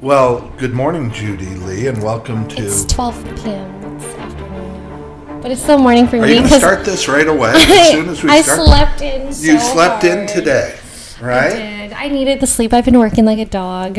Well, good morning, Judy Lee, and welcome to. It's 12 p.m. It's afternoon. But it's still morning for Are me you going to start this right away? As soon as we I start. slept in so you slept in hard. today, I right? did. I needed the sleep. I've been working like a dog.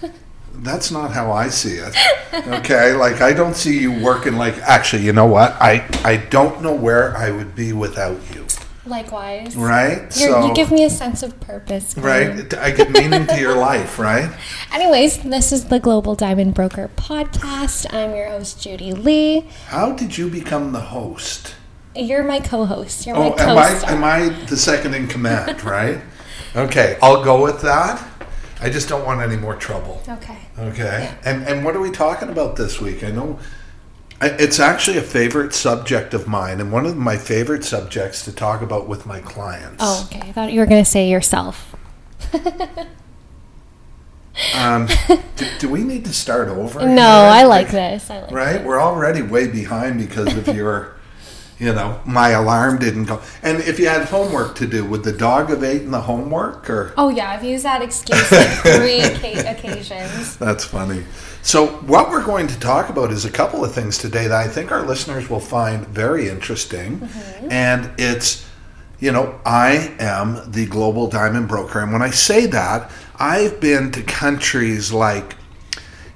That's not how I see it. Okay, like I don't see you working like. Actually, you know what? I I don't know where I would be without you. Likewise. Right? You're, you give me a sense of purpose. Glenn. right. I get meaning to your life, right? Anyways, this is the Global Diamond Broker podcast. I'm your host, Judy Lee. How did you become the host? You're my co-host. You're Oh, my am I am I the second in command? Right? Okay, I'll go with that. I just don't want any more trouble. okay. Okay. And and what are we talking about this week? I know it's actually a favorite subject of mine and one of my favorite subjects to talk about with my clients. Oh, okay. I thought you were going to say yourself. Um, do, do we need to start over? No? I like this. I like Right? We're already way behind because of your you know, my alarm didn't go. And if you had homework to do, would the dog have eaten the homework or Oh yeah, I've used that excuse like three occa- occasions. That's funny. So, what we're going to talk about is a couple of things today that I think our listeners will find very interesting. Mm-hmm. And it's, you know, I am the global diamond broker. And when I say that, I've been to countries like,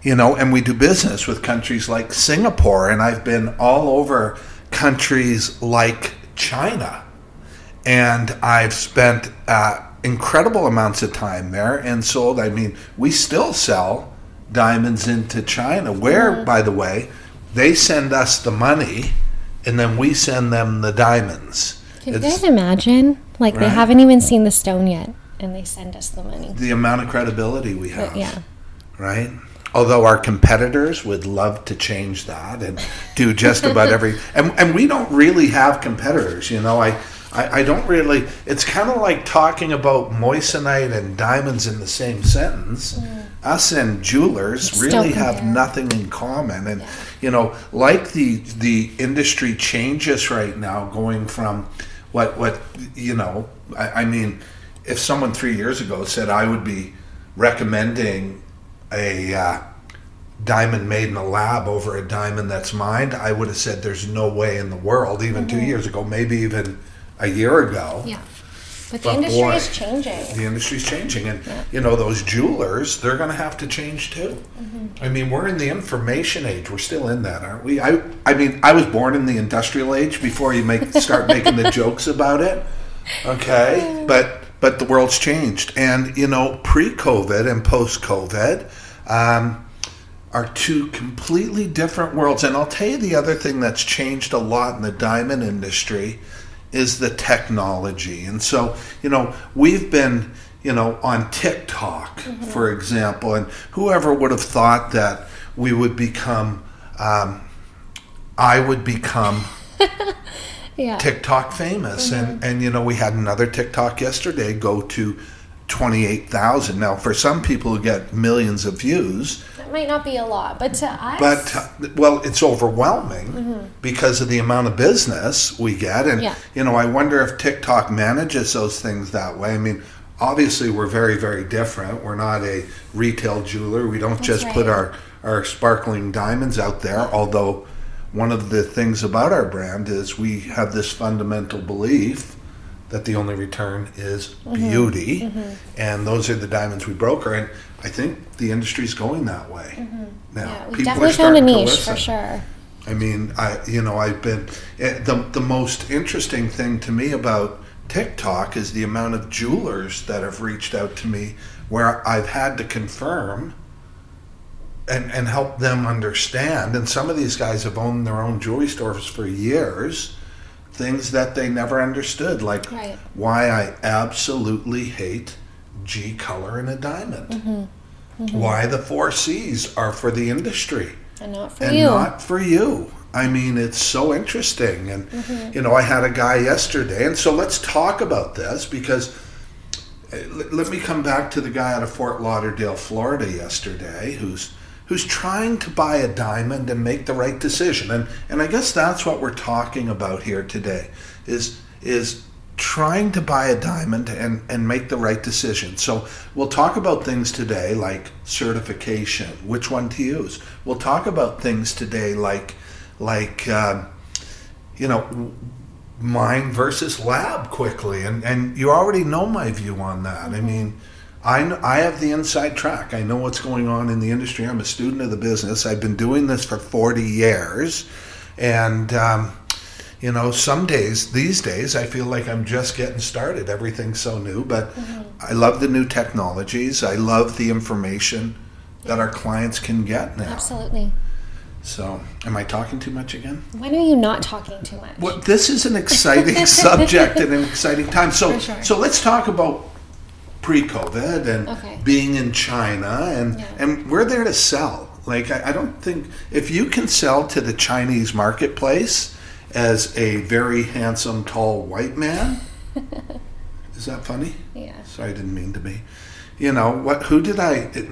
you know, and we do business with countries like Singapore, and I've been all over countries like China and I've spent uh, incredible amounts of time there and sold. I mean, we still sell diamonds into China, where, by the way, they send us the money and then we send them the diamonds. Can you guys imagine? Like they haven't even seen the stone yet, and they send us the money. the amount of credibility we have, But yeah, right? Although our competitors would love to change that and do just about every, and, and we don't really have competitors, you know. I, I, I don't really. It's kind of like talking about moissanite and diamonds in the same sentence. Mm. Us and jewelers It's really have nothing in common, and you know, like the the industry changes right now, going from what what you know. I, I mean, if someone three years ago said I would be recommending a uh, diamond made in a lab over a diamond that's mined, I would have said there's no way in the world, even two mm-hmm. years ago, maybe even a year ago. yeah. But the But industry boy, is changing. The industry's changing, and you know those jewelers, they're going to have to change too. Mm-hmm. I mean, we're in the information age. We're still in that, aren't we? I, I mean, I was born in the industrial age before you make start making the jokes about it. Okay, mm-hmm. but but the world's changed, and you know, pre-COVID and post-COVID. Um, are two completely different worlds. And I'll tell you the other thing that's changed a lot in the diamond industry is the technology. And so, you know, we've been, you know, on TikTok, for example, and whoever would have thought that we would become, um, I would become Yeah. TikTok famous. Mm-hmm. And, and, you know, we had another TikTok yesterday go to 28,000. Now, for some people who get millions of views, That might not be a lot, but to us, but well, it's overwhelming because of the amount of business we get, and Yeah. you know, I wonder if TikTok manages those things that way. I mean, obviously, we're very, very different. We're not a retail jeweler. We don't just put our our sparkling diamonds out there. Although, one of the things about our brand is we have this fundamental belief that the only return is Mm-hmm. beauty, and those are the diamonds we broker. And I think the industry's going that way now. Mm-hmm. yeah, we People definitely are found a niche for sure. I mean, I you know I've been eh, the the most interesting thing to me about TikTok is the amount of jewelers that have reached out to me where I've had to confirm and and help them understand. And some of these guys have owned their own jewelry stores for years. Things that they never understood, like Right. why I absolutely hate G color in a diamond. Mm-hmm. Mm-hmm. Why the four C's are for the industry And not for and you. not for you. I mean, it's so interesting. And, mm-hmm. you know, I had a guy yesterday, and so let's talk about this because uh, let me come back to the guy out of Fort Lauderdale, Florida, yesterday, who's who's trying to buy a diamond and make the right decision. And and I guess that's what we're talking about here today is is trying to buy a diamond and, and make the right decision. So we'll talk about things today like certification, which one to use. We'll talk about things today like like um, you know mine versus lab quickly, and and you already know my view on that. I mean. I, I have the inside track. I know what's going on in the industry. I'm a student of the business. I've been doing this for 40 years. And um, you know, some days, these days, I feel like I'm just getting started. Everything's so new, but I love the new technologies. I love the information that our clients can get now. Absolutely. So, am I talking too much again? When are you not talking too much? Well, this is an exciting subject and an exciting time. So, sure. so let's talk about pre-COVID and Okay. being in China, and Yeah. and we're there to sell. Like I, I don't think if you can sell to the Chinese marketplace as a very handsome, tall white man, is that funny? Yeah. Sorry, I didn't mean to be. You know what? Who did I? It,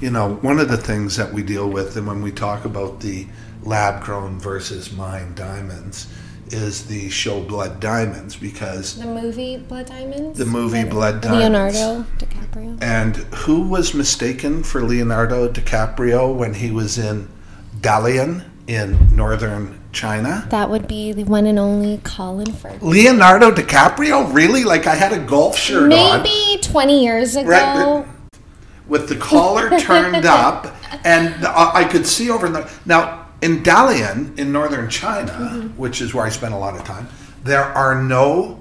you know, one of the things that we deal with, and when we talk about the lab-grown versus mine diamonds, is the show blood diamonds because The movie Blood Diamonds? The movie With Blood Diamonds. Leonardo DiCaprio? And who was mistaken for Leonardo DiCaprio when he was in Dalian in northern China? That would be the one and only Colin Firth. Leonardo DiCaprio? Really? Like I had a golf shirt on Maybe 20 years ago. Right, with the collar turned up, and the, uh, I could see over the. Now, in Dalian, in northern China, Mm-hmm. which is where I spent a lot of time, there are no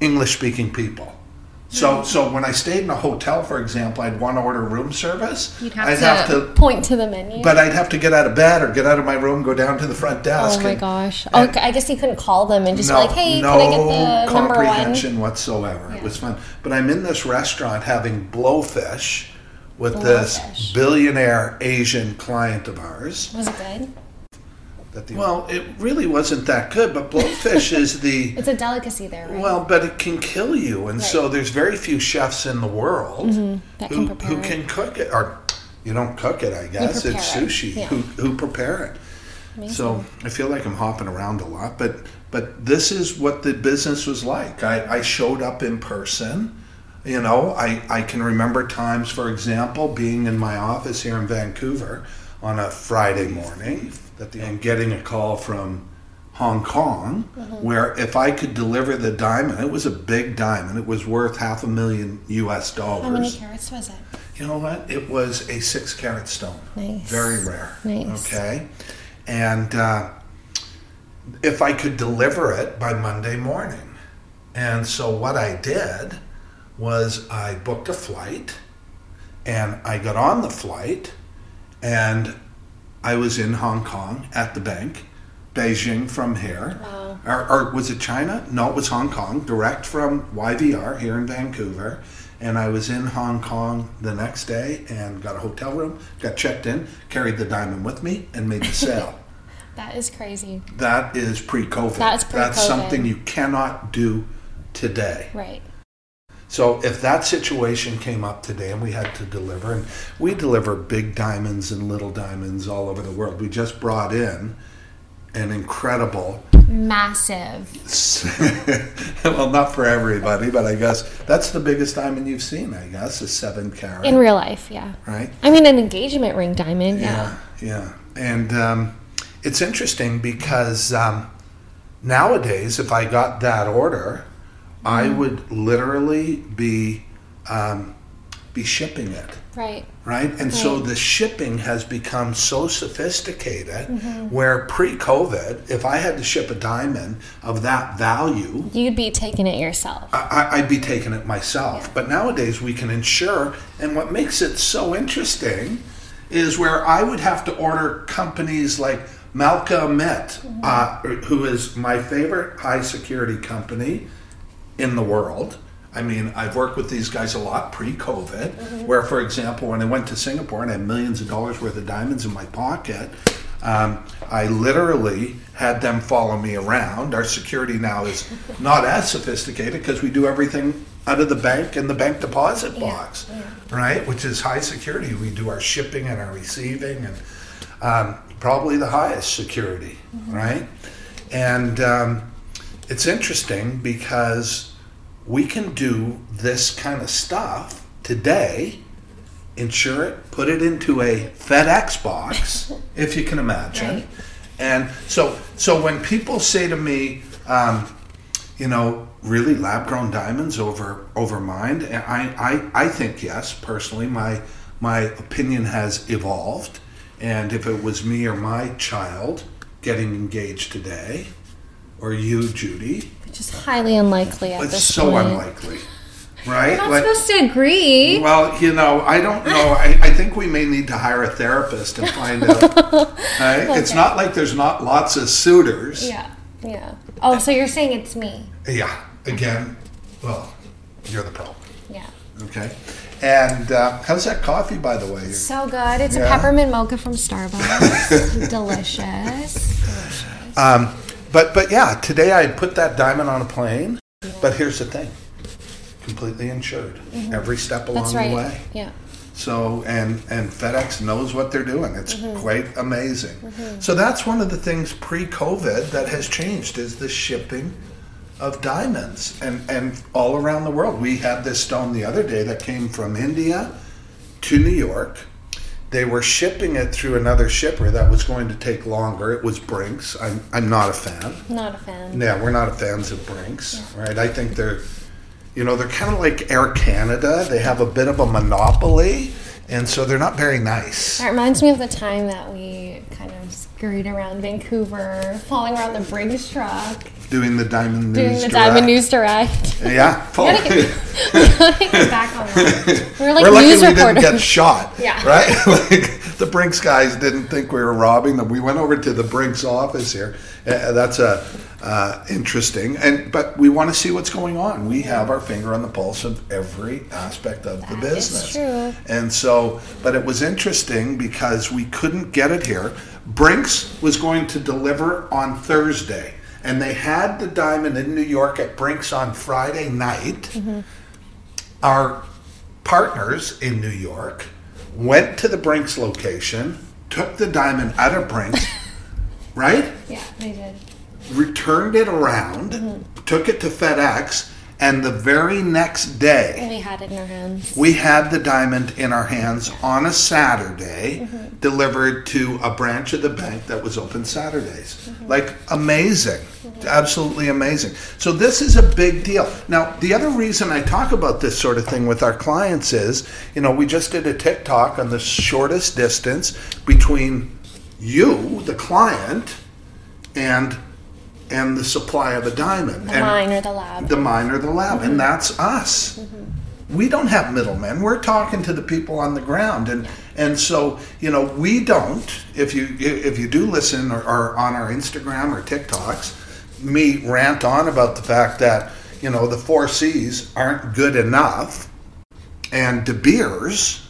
English speaking people. So, so when I stayed in a hotel, for example, I'd want to order room service. You'd have, I'd to have to point to the menu. But I'd have to get out of bed or get out of my room, go down to the front desk. oh my and- gosh. and- okay, I guess you couldn't call them and just no, be like, hey, no can I get the number one? comprehension whatsoever. It was fun. But I'm in this restaurant having blowfish with this billionaire Asian client of ours. Was it good? That the, well, it really wasn't that good, but blowfish is the It's a delicacy there, right? well, but it can kill you, and so there's very few chefs in the world Mm-hmm. who, can who it. can cook it, or you don't cook it, I guess. prepare It's it, sushi. yeah. Who who prepare it? Amazing. So I feel like I'm hopping around a lot, but but this is what the business was like. I, I showed up in person. You know, I, I can remember times, for example, being in my office here in Vancouver on a Friday morning that the, and getting a call from Hong Kong where if I could deliver the diamond, it was a big diamond. It was worth half a million US dollars. How many carats was it? You know what? It was a six carat stone. Nice. Very rare. Nice. Okay. And uh, if I could deliver it by Monday morning. And so what I did was I booked a flight and I got on the flight and I was in Hong Kong at the bank, Beijing from here. Wow. Or, or was it China? No, it was Hong Kong, direct from YVR here in Vancouver. And I was in Hong Kong the next day and got a hotel room, got checked in, carried the diamond with me, and made the sale. That is crazy. that is pre-COVID. That's That's pre-COVID. something you cannot do today. Right. So if that situation came up today and we had to deliver, and we deliver big diamonds and little diamonds all over the world. We just brought in an incredible, Massive. well, not for everybody, but I guess that's the biggest diamond you've seen. I guess is seven carat, In real life, yeah. right? I mean, an engagement ring diamond, yeah. Yeah, yeah. And um, it's interesting because um, nowadays, if I got that order, I Mm-hmm. would literally be um, be shipping it, Right. right? And so the shipping has become so sophisticated. Mm-hmm. Where pre-COVID, if I had to ship a diamond of that value, You'd be taking it yourself. I, I'd be taking it myself. But nowadays we can insure, and what makes it so interesting is where I would have to order companies like Malca-Amit, uh, who is my favorite high security company in the world. I mean, I've worked with these guys a lot pre COVID, where, for example, when I went to Singapore and I had millions of dollars worth of diamonds in my pocket, um, I literally had them follow me around. Our security now is not as sophisticated because we do everything out of the bank and the bank deposit box, right? Which is high security. We do our shipping and our receiving and um, probably the highest security, right? And um, it's interesting because we can do this kind of stuff today, insure it, put it into a FedEx box, if you can imagine. Right. And so, so when people say to me, um, you know, really lab grown diamonds over over mine, I, I I think yes. Personally, my my opinion has evolved, and if it was me or my child getting engaged today, or you, Judy, Which is highly unlikely at it's this so point. unlikely, right? Not Like- supposed to agree. well, you know, I don't know. I, I think we may need to hire a therapist and find out. right? It's not like there's not lots of suitors. Yeah, yeah. Oh, so you're saying it's me? Yeah, again, well, you're the problem. Yeah. Okay. And uh, how's that coffee, by the way? So good. It's Yeah. a peppermint mocha from Starbucks. Delicious. Delicious. Um, but but yeah, today I put that diamond on a plane. But here's the thing: completely insured, every step along Mm-hmm. That's right. the way. Yeah. So and and FedEx knows what they're doing. It's Mm-hmm. quite amazing. So that's one of the things pre-COVID that has changed is the shipping of diamonds and and all around the world. We had this stone the other day that came from India to New York. They were shipping it through another shipper that was going to take longer. It was Brinks. I'm I'm not a fan. Not a fan. Yeah, we're not fans of Brinks, right? I think they're, you know, they're kind of like Air Canada. They have a bit of a monopoly, and so they're not very nice. That reminds me of the time that we kind of scurried around Vancouver, falling around the Brinks truck, Doing the Diamond doing News the Direct. Diamond News Direct. Yeah, We gotta get, we gotta get back on that. We're like we're lucky news we didn't get shot. Yeah. Right? like the Brinks guys didn't think we were robbing them. We went over to the Brinks office here. Uh, that's a uh, interesting, and but we want to see what's going on. We have our finger on the pulse of every aspect of the That is business. true. And so, but it was interesting because we couldn't get it here. Brinks was going to deliver on Thursday, and they had the diamond in New York at Brinks on Friday night. Our partners in New York went to the Brinks location, took the diamond out of Brinks, right? Yeah, they did. Returned it around, mm-hmm. took it to FedEx, and the very next day, we had it in our hands. we had the diamond in our hands on a Saturday, Mm-hmm. delivered to a branch of the bank that was open Saturdays. Mm-hmm. Like amazing, absolutely amazing. So this is a big deal. Now, the other reason I talk about this sort of thing with our clients is, you know, we just did a TikTok on the shortest distance between you, the client, and and the supply of a diamond. The and mine or the lab. the mine or the lab, and mm-hmm. that's us. Mm-hmm. We don't have middlemen. We're talking to the people on the ground, and and so you know we don't. If you if you do listen or, or on our Instagram or TikToks, me rant on about the fact that you know the four C's aren't good enough, and De Beers,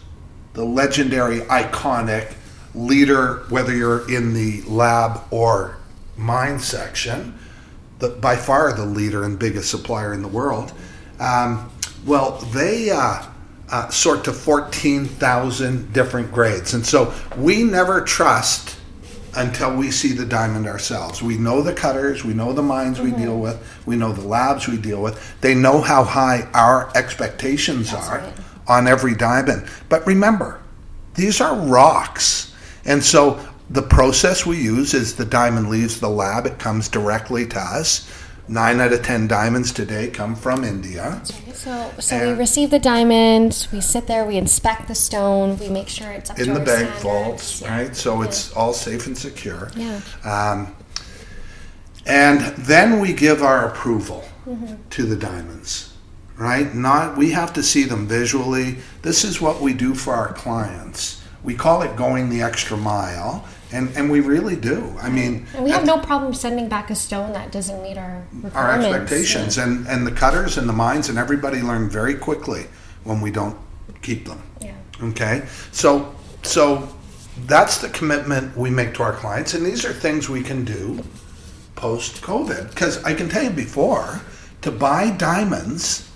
the legendary, iconic leader, whether you're in the lab or mine section, the, by far the leader and biggest supplier in the world. Um, well, they uh, uh, sort to 14,000 different grades. And so we never trust until we see the diamond ourselves. We know the cutters, we know the mines we deal with, we know the labs we deal with. They know how high our expectations That's are right. on every diamond. But remember, these are rocks. And so the process we use is the diamond leaves the lab, it comes directly to us. Nine out of ten diamonds today come from India. So, so we receive the diamond. We sit there. We inspect the stone. We make sure it's up in to the bank standards. vaults, Yeah. right? So Yeah. it's all safe and secure. Yeah. Um, and then we give our approval Mm-hmm. to the diamonds, right? Not we have to see them visually. This is what we do for our clients. We call it going the extra mile, and, and we really do. I mean, And we have no problem sending back a stone that doesn't meet our requirements. our expectations, and, and the cutters and the mines and everybody learn very quickly when we don't keep them. Yeah. Okay, so so that's the commitment we make to our clients, and these are things we can do post COVID. Because I can tell you before, to buy diamonds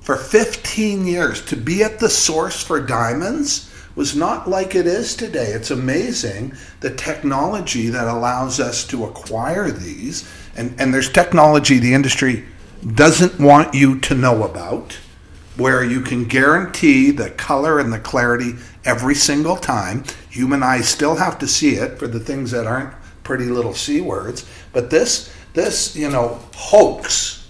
for 15 years, to be at the source for diamonds was not like it is today. It's amazing the technology that allows us to acquire these, and and there's technology the industry doesn't want you to know about, where you can guarantee the color and the clarity every single time. Human eyes still have to see it for the things that aren't pretty little c words, but this this you know hoax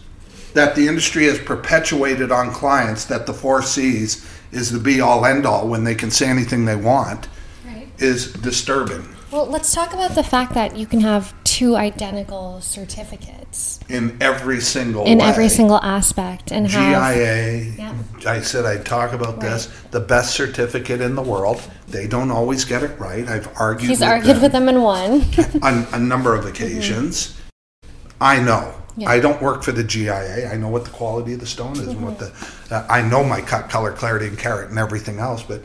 that the industry has perpetuated on clients that the four C's is the be all end all when they can say anything they want Right. is disturbing Well, let's talk about the fact that you can have two identical certificates in every single in way. every single aspect and have GIA. Yeah. I said I'd talk about this. The best certificate in the world. They don't always get it right. I've argued. he's with argued them with them in one. on a number of occasions. Mm-hmm. I know. Yeah. I don't work for the GIA. I know what the quality of the stone is and what the. Uh, I know my cut, color, clarity, and carat, and everything else. But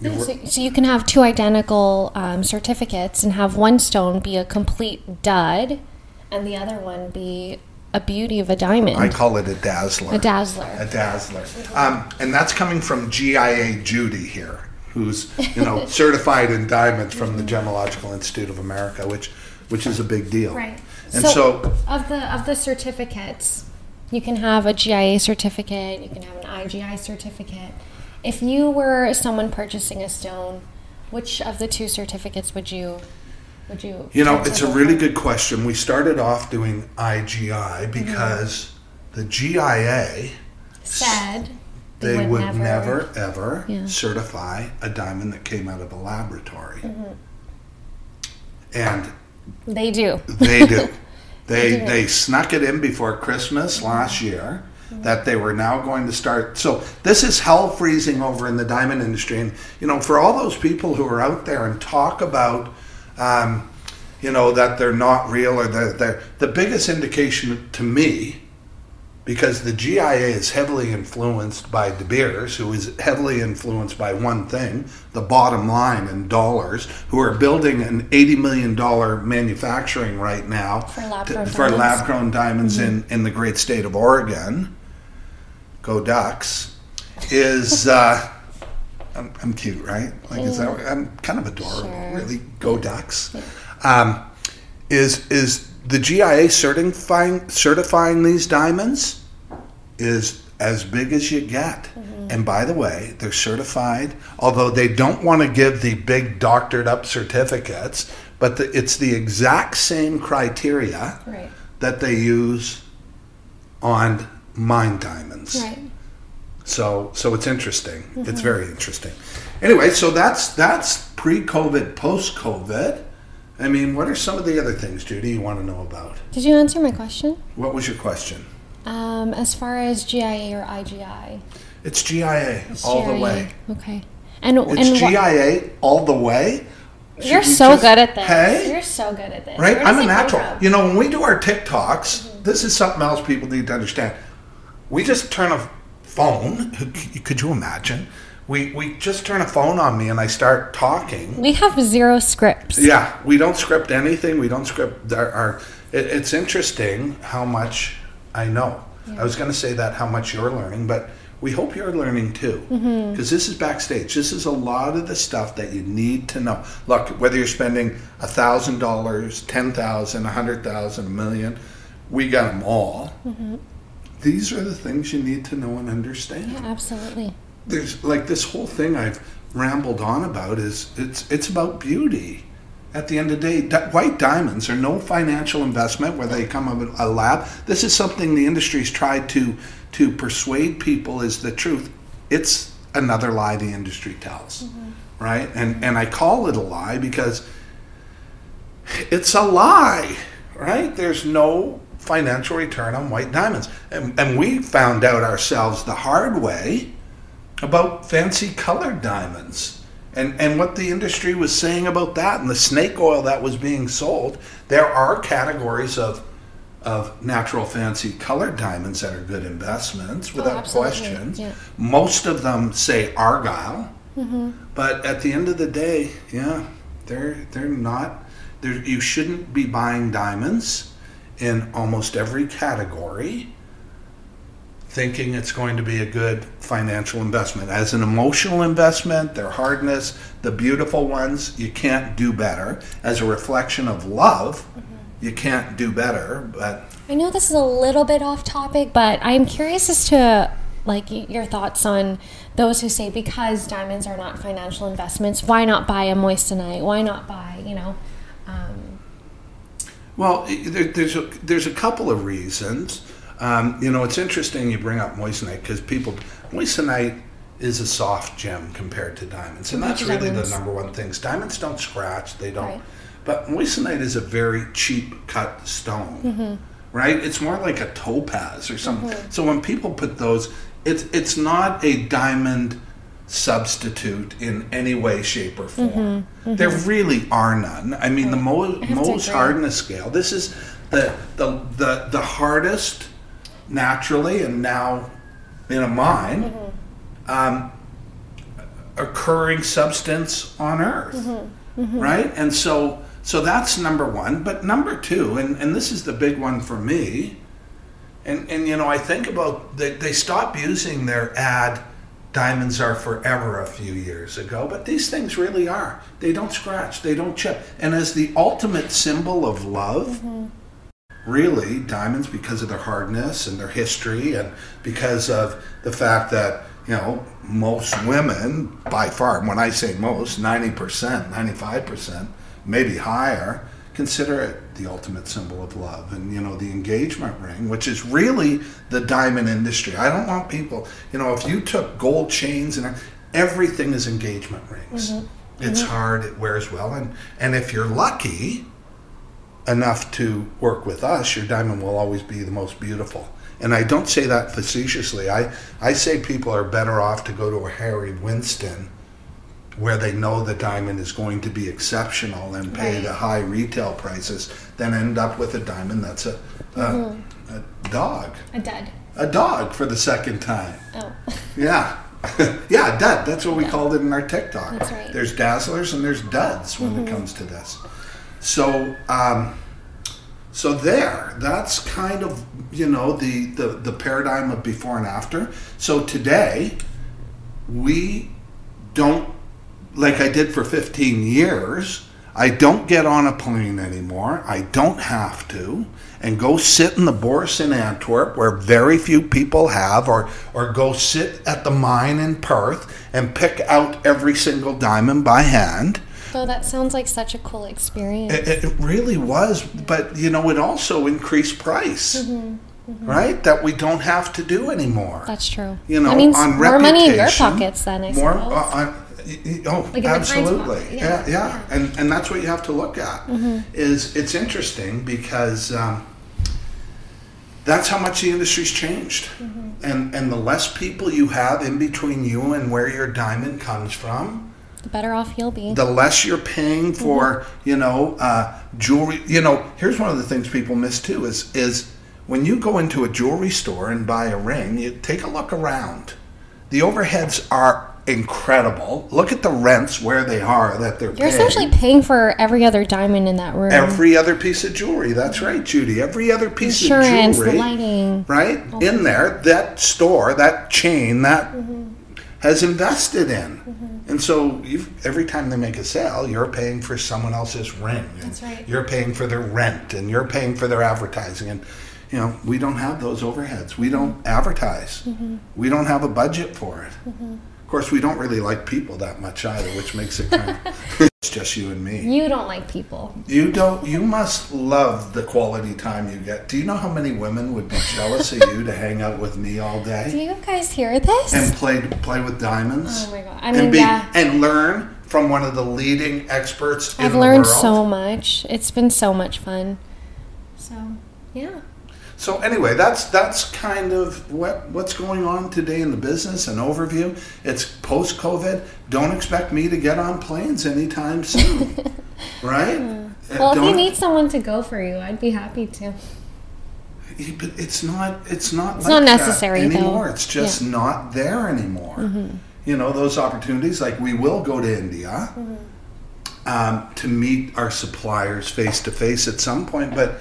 you so, so you can have two identical um, certificates and have one stone be a complete dud and the other one be a beauty of a diamond. I call it a dazzler. a dazzler. a dazzler. Um, and that's coming from GIA Judy here, who's you know certified in diamonds from the Gemological Institute of America, which which is a big deal. Right. And so, of the of the certificates, you can have a GIA certificate, you can have an IGI certificate. If you were someone purchasing a stone, which of the two certificates would you would you you know, it's a really good question. We started off doing IGI because the GIA said they would never, ever Yeah. certify a diamond that came out of a laboratory. Mm-hmm. And they do. They do. They do. they snuck it in before Christmas last year that they were now going to start. So this is hell freezing over in the diamond industry, and you know, for all those people who are out there and talk about, um, you know, that they're not real or they're, they're the biggest indication to me. Because the GIA is heavily influenced by De Beers, who is heavily influenced by one thing, the bottom line in dollars, who are building an $80 million manufacturing right now For lab to- grown for diamonds. lab grown diamonds in, in the great state of Oregon. Go Ducks. Is, uh, I'm, I'm cute, right? Like, is that, I'm kind of adorable, Sure. really. Go Ducks. Um, is, is the GIA certifying, certifying these diamonds is as big as you get. Mm-hmm. And by the way, they're certified, although they don't want to give the big doctored up certificates, but the, it's the exact same criteria Right. that they use on mine diamonds. Right. So so it's interesting. It's mm-hmm. very interesting. Anyway, so that's that's pre-COVID, post-COVID. I mean, what are some of the other things, Judy, you want to know about? Did you answer my question? What was your question? Um, as far as GIA or IGI, It's GIA It's all the way. Okay. And It's and GIA all the way. Should You're so just- good at this. Hey? You're so good at this. right? I'm a natural. You know, when we do our TikToks, this is something else people need to understand. We just turn a phone. Could you imagine? We we just turn a phone on me and I start talking. We have zero scripts. Yeah, we don't script anything. We don't script our. our it, it's interesting how much I know. I was going to say that how much you're learning, but we hope you're learning too, mm-hmm. because this is backstage. This is a lot of the stuff that you need to know. Look, whether you're spending a thousand dollars, ten thousand, a hundred thousand, a million, we got them all. Mm-hmm. These are the things you need to know and understand Yeah, absolutely. there's like this whole thing I've rambled on about is it's it's about beauty. At the end of the day, di- white diamonds are no financial investment where they come out of a lab. This is something the industry's tried to to persuade people is the truth. It's another lie the industry tells, mm-hmm. right? And and I call it a lie because it's a lie, right? There's no financial return on white diamonds, and and we found out ourselves the hard way about fancy colored diamonds and and what the industry was saying about that and the snake oil that was being sold there are categories of of natural fancy colored diamonds that are good investments oh, without absolutely, question yeah. most of them say argyle. Mm-hmm. But at the end of the day yeah they're they're not they're, you shouldn't be buying diamonds in almost every category thinking it's going to be a good financial investment. As an emotional investment, their hardness, the beautiful ones, you can't do better. As a reflection of love, you can't do better. But I know this is a little bit off topic, but I'm curious as to like your thoughts on those who say because diamonds are not financial investments, why not buy a moissanite? Why not buy, you know? Um, Well, there, there's a, there's a couple of reasons. Um, you know, it's interesting you bring up moissanite because people moissanite is a soft gem compared to diamonds, and that's really diamonds. the number one thing. Diamonds don't scratch; they don't. Right. But moissanite is a very cheap cut stone, Mm-hmm. right? It's more like a topaz or something. So when people put those, it's it's not a diamond substitute in any way, shape, or form. There really are none. I mean, the Mm-hmm. have Mohs hardness scale. This is the the the the hardest naturally, and now in a mine, Mm-hmm. um, occurring substance on Earth, Mm-hmm. right? And so so that's number one. But number two, and and this is the big one for me. And, and you know, I think about they, they stopped using their ad diamonds are forever a few years ago, but these things really are. They don't scratch, they don't chip. And as the ultimate symbol of love, really, diamonds, because of their hardness and their history, and because of the fact that, you know, most women, by far, when I say most, 90%, 95%, maybe higher, consider it the ultimate symbol of love and you know the engagement ring which is really the diamond industry. I don't want people you know if you took gold chains and everything is engagement rings. Mm-hmm. It's mm-hmm. hard it wears well and and if you're lucky enough to work with us your diamond will always be the most beautiful and i don't say that facetiously i i say people are better off to go to a harry winston where they know the diamond is going to be exceptional and pay Right. the high retail prices than end up with a diamond that's a, a, Mm-hmm. a dog. a dud. A dog for the second time. Oh, Yeah. yeah, dud. That's what we called it in our TikTok. That's right. Mm-hmm. There's dazzlers and there's duds when it comes to this. So, um, so there, that's kind of you know the, the the paradigm of before and after. So today, we don't like I did for 15 years. I don't get on a plane anymore. I don't have to. And go sit in the Bourse in Antwerp, where very few people have, or, or go sit at the mine in Perth and pick out every single diamond by hand. So that sounds like such a cool experience. It, it really was, but you know, it also increased price, right? That we don't have to do anymore. That's true. You know, that means on more money in your pockets then, I more, suppose. uh, uh, y- y- oh, Like in the client's absolutely. Yeah, yeah, yeah, yeah. Mm-hmm. And and that's what you have to look at. Is it's interesting because um, that's how much the industry's changed, Mm-hmm. and and the less people you have in between you and where your diamond comes from, the better off you'll be. the less you're paying for Mm-hmm. you know uh, jewelry you know here's one of the things people miss too is is when you go into a jewelry store and buy a ring you take a look around the overheads are incredible look at the rents where they are that they're paying. You're paying essentially paying for every other diamond in that room. every other piece of jewelry that's right judy every other piece Insurance, of the jewelry lighting. right in there that store that chain that Mm-hmm. Has invested in and so you've, every time they make a sale you're paying for someone else's rent. That's right. you're paying for their rent and you're paying for their advertising and you know we don't have those overheads we don't Mm-hmm. advertise we don't have a budget for it of course we don't really like people that much either which makes it kind of it's just you and me You don't like people. you don't. You must love the quality time you get. Do you know how many women would be jealous of you to hang out with me all day? Do you guys hear this? and play play with diamonds? Oh my God. I and mean, be yeah. and learn from one of the leading experts. I've in learned the world. so much. It's been so much fun. So, yeah. So anyway, that's that's kind of what what's going on today in the business. An overview. It's post COVID. Don't expect me to get on planes anytime soon, right? Uh, Well, if you need someone to go for you, I'd be happy to. But it's not. It's not. It's like not necessary, though. anymore. It's just Yeah. Mm-hmm. not there anymore. You know those opportunities. Like we will go to India Mm-hmm. um, to meet our suppliers face to face at some point, but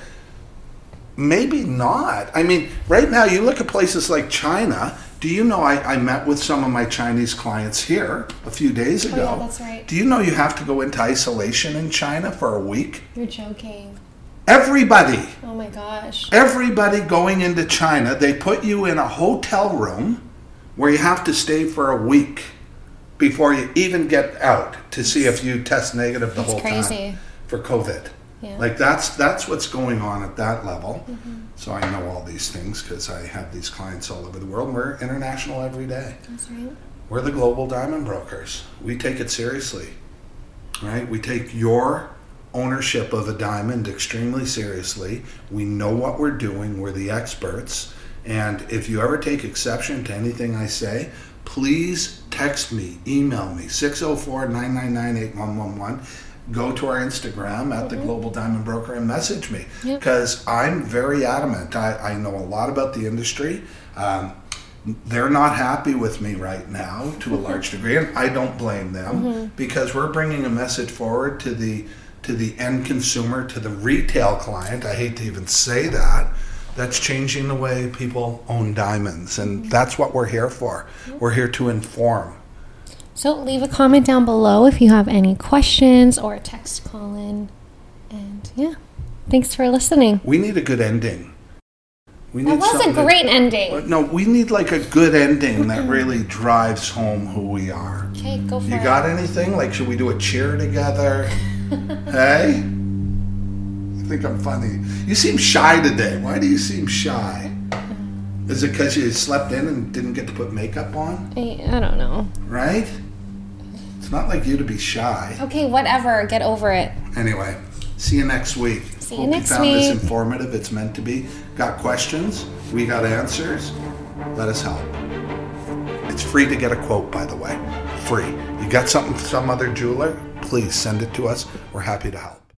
maybe not. I mean, right now you look at places like China. Do you know I, I met with some of my Chinese clients here a few days ago? Oh, yeah, that's right. Do you know you have to go into isolation in China for a week? You're joking. Everybody, Oh my gosh. everybody going into China, they put you in a hotel room where you have to stay for a week before you even get out to see if you test negative the That's whole crazy. time for COVID. Yeah. Like that's that's what's going on at that level. Mm-hmm. So I know all these things because I have these clients all over the world. We're international every day. That's right. We're the global diamond brokers. We take it seriously, right? We take your ownership of a diamond extremely seriously. We know what we're doing. We're the experts. And if you ever take exception to anything I say, please text me, email me, 604 999 8111. Go to our Instagram at the mm-hmm. Global Diamond Broker and message me Yep. because I'm very adamant. I, I know a lot about the industry. Um, they're not happy with me right now to a mm-hmm. large degree, and I don't blame them mm-hmm. because we're bringing a message forward to the to the end consumer, to the retail client. I hate to even say that. That's changing the way people own diamonds, and that's what we're here for. We're here to inform. So leave a comment down below if you have any questions or a text call in. And yeah, thanks for listening. We need a good ending. We That was a something that- great ending. No, we need like a good ending that really drives home who we are. Okay, go for You it. You got anything? Like, should we do a cheer together? hey? I think I'm funny. You seem shy today. Why do you seem shy? Is it because you slept in and didn't get to put makeup on? I, I don't know. Right? It's not like you to be shy. Okay, whatever. Get over it. Anyway, see you next week. See you Hope next you found this informative. It's meant to be. Got questions? We got answers. Let us help. It's free to get a quote, by the way. Free. You got something from some other jeweler? Please send it to us. We're happy to help.